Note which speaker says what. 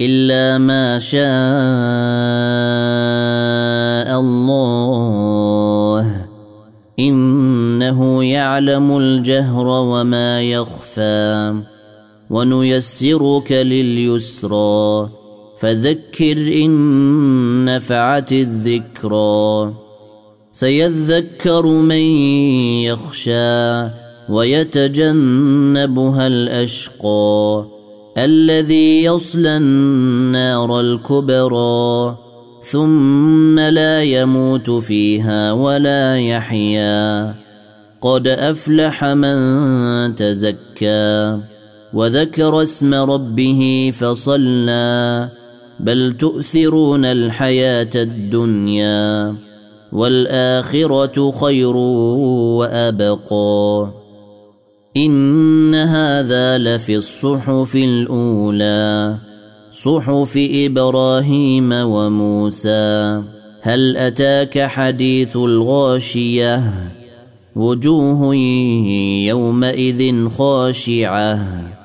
Speaker 1: إلا ما شاء الله. إنه يعلم الجهر وما يخفى. ونيسرك لليسرى. فذكر إن نفعت الذكرى. سيذكر من يخشى ويتجنبها الأشقى. الذي يصلى النار الكبرى ثم لا يموت فيها ولا يحيا. قد أفلح من تزكى وذكر اسم ربه فصلى. بل تؤثرون الحياة الدنيا والآخرة خير وأبقى. إن هذا لفي الصحف الأولى صحف إبراهيم وموسى. هل أتاك حديث الغاشية؟ وجوه يومئذ خاشعة.